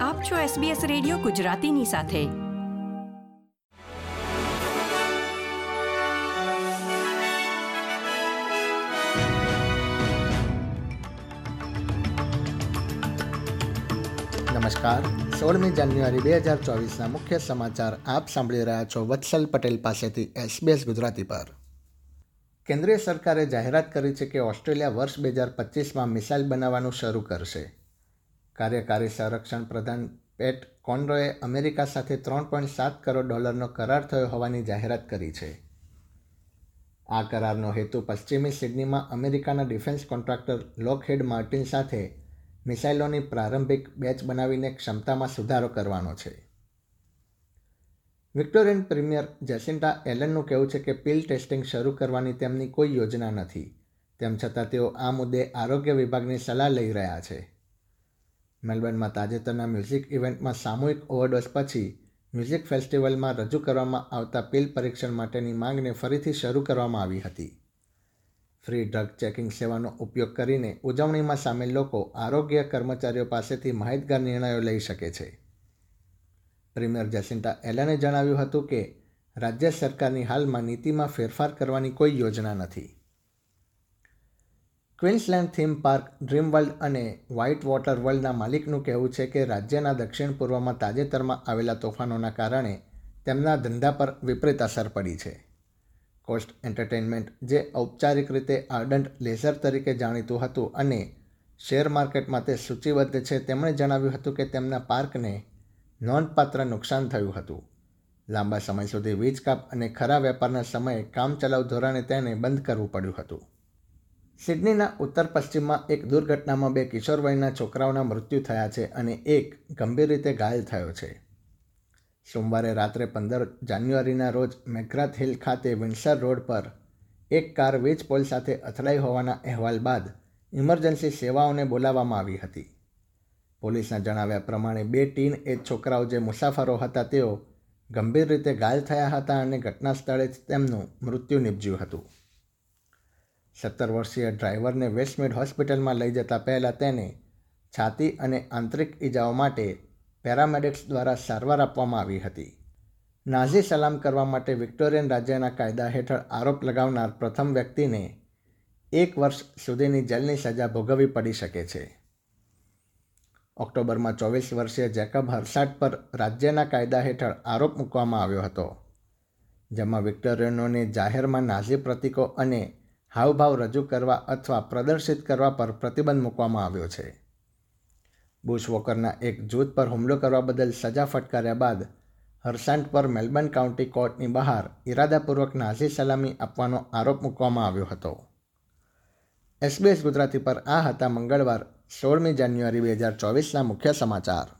આપ છો SBS radio ગુજરાતીની સાથે. નમસ્કાર. સોળમી જાન્યુઆરી બે હજાર ચોવીસના મુખ્ય સમાચાર આપ સાંભળી રહ્યા છો વત્સલ પટેલ પાસેથી એસબીએસ ગુજરાતી પર. કેન્દ્રીય સરકારે જાહેરાત કરી છે કે ઓસ્ટ્રેલિયા વર્ષ બે હજાર પચીસમાં મિસાઇલ બનાવવાનું શરૂ કરશે. કાર્યકારી સંરક્ષણ પ્રધાન પેટ કોન્ડ્રોએ અમેરિકા સાથે ત્રણ પોઈન્ટ સાત કરોડ ડોલરનો કરાર થયો હોવાની જાહેરાત કરી છે. આ કરારનો હેતુ પશ્ચિમી સિડનીમાં અમેરિકાના ડિફેન્સ કોન્ટ્રાક્ટર લોકહેડ માર્ટિન સાથે મિસાઇલોની પ્રારંભિક બેચ બનાવીને ક્ષમતામાં સુધારો કરવાનો છે. વિક્ટોરિયન પ્રીમિયર જેસિન્ટા એલનનું કહેવું છે કે પિલ ટેસ્ટિંગ શરૂ કરવાની તેમની કોઈ યોજના નથી. તેમ છતાં તેઓ આ મુદ્દે આરોગ્ય વિભાગની સલાહ લઈ રહ્યા છે. મેલબર્નમાં તાજેતરના મ્યુઝિક ઇવેન્ટમાં સામૂહિક ઓવરડોઝ પછી મ્યુઝિક ફેસ્ટિવલમાં રજૂ કરવામાં આવતા પિલ પરીક્ષણ માટેની માંગને ફરીથી શરૂ કરવામાં આવી હતી. ફ્રી ડ્રગ ચેકિંગ સેવાનો ઉપયોગ કરીને ઉજવણીમાં સામેલ લોકો આરોગ્ય કર્મચારીઓ પાસેથી માહિતગાર નિર્ણયો લઈ શકે છે. પ્રીમિયર જેસિન્ટા એલને જણાવ્યું હતું કે, રાજ્ય સરકારની હાલમાં નીતિમાં ફેરફાર કરવાની કોઈ યોજના નથી. Queensland theme park Dream World અને વ્હાઇટ વોટર વર્લ્ડના માલિકનું કહેવું છે કે રાજ્યના દક્ષિણ પૂર્વમાં તાજેતરમાં આવેલા તોફાનોના કારણે તેમના ધંધા પર વિપરીત અસર પડી છે. કોસ્ટ એન્ટરટેનમેન્ટ જે ઔપચારિક રીતે આર્ડન્ટ લેઝર તરીકે જાણીતું હતું અને શેર માર્કેટમાં તે સૂચિબદ્ધ છે, તેમણે જણાવ્યું હતું કે તેમના પાર્કને નોંધપાત્ર નુકસાન થયું હતું. લાંબા સમય સુધી વીજ કાપ અને ખરા વેપારના સમયે કામચલાઉ ધોરણે તેને બંધ કરવું પડ્યું હતું. સિડનીના ઉત્તર પશ્ચિમમાં એક દુર્ઘટનામાં બે કિશોરવયના છોકરાઓના મૃત્યુ થયા છે અને એક ગંભીર રીતે ઘાયલ થયો છે. સોમવારે રાત્રે પંદર જાન્યુઆરીના રોજ મેઘરાત હિલ ખાતે વિન્સર રોડ પર એક કાર વીજ પોલ સાથે અથડાઈ હોવાના અહેવાલ બાદ ઇમરજન્સી સેવાઓને બોલાવવામાં આવી હતી. પોલીસના જણાવ્યા પ્રમાણે બે ટીન એજ છોકરાઓ જે મુસાફરો હતા તેઓ ગંભીર રીતે ઘાયલ થયા હતા અને ઘટના સ્થળે જ તેમનું મૃત્યુ નિપજ્યું હતું. સત્તર વર્ષીય ડ્રાઈવરને વેસ્ટમેડ હોસ્પિટલમાં લઈ જતા પહેલાં તેને છાતી અને આંતરિક ઈજાઓ માટે પેરામેડિક્સ દ્વારા સારવાર આપવામાં આવી હતી. નાઝી સલામ કરવા માટે વિક્ટોરિયન રાજ્યના કાયદા હેઠળ આરોપ લગાવનાર પ્રથમ વ્યક્તિને એક વર્ષ સુધીની જેલની સજા ભોગવવી પડી શકે છે. ઓક્ટોબરમાં ચોવીસ વર્ષીય જેકબ હરસાટ પર રાજ્યના કાયદા હેઠળ આરોપ મૂકવામાં આવ્યો હતો, જેમાં વિક્ટોરિયનોને જાહેરમાં નાઝી પ્રતીકો અને હાવભાવ રજૂ કરવા અથવા પ્રદર્શિત કરવા પર પ્રતિબંધ મૂકવામાં આવ્યો છે. બુશ વોકરના એક જૂથ પર હુમલો કરવા બદલ સજા ફટકાર્યા બાદ હર્સાન્ટ પર મેલબર્ન કાઉન્ટી કોર્ટની બહાર ઇરાદાપૂર્વક નાઝી સલામી આપવાનો આરોપ મૂકવામાં આવ્યો હતો. એસબીએસ ગુજરાતી પર આ હતા મંગળવાર, સોળમી જાન્યુઆરી બે હજાર ચોવીસના મુખ્ય સમાચાર.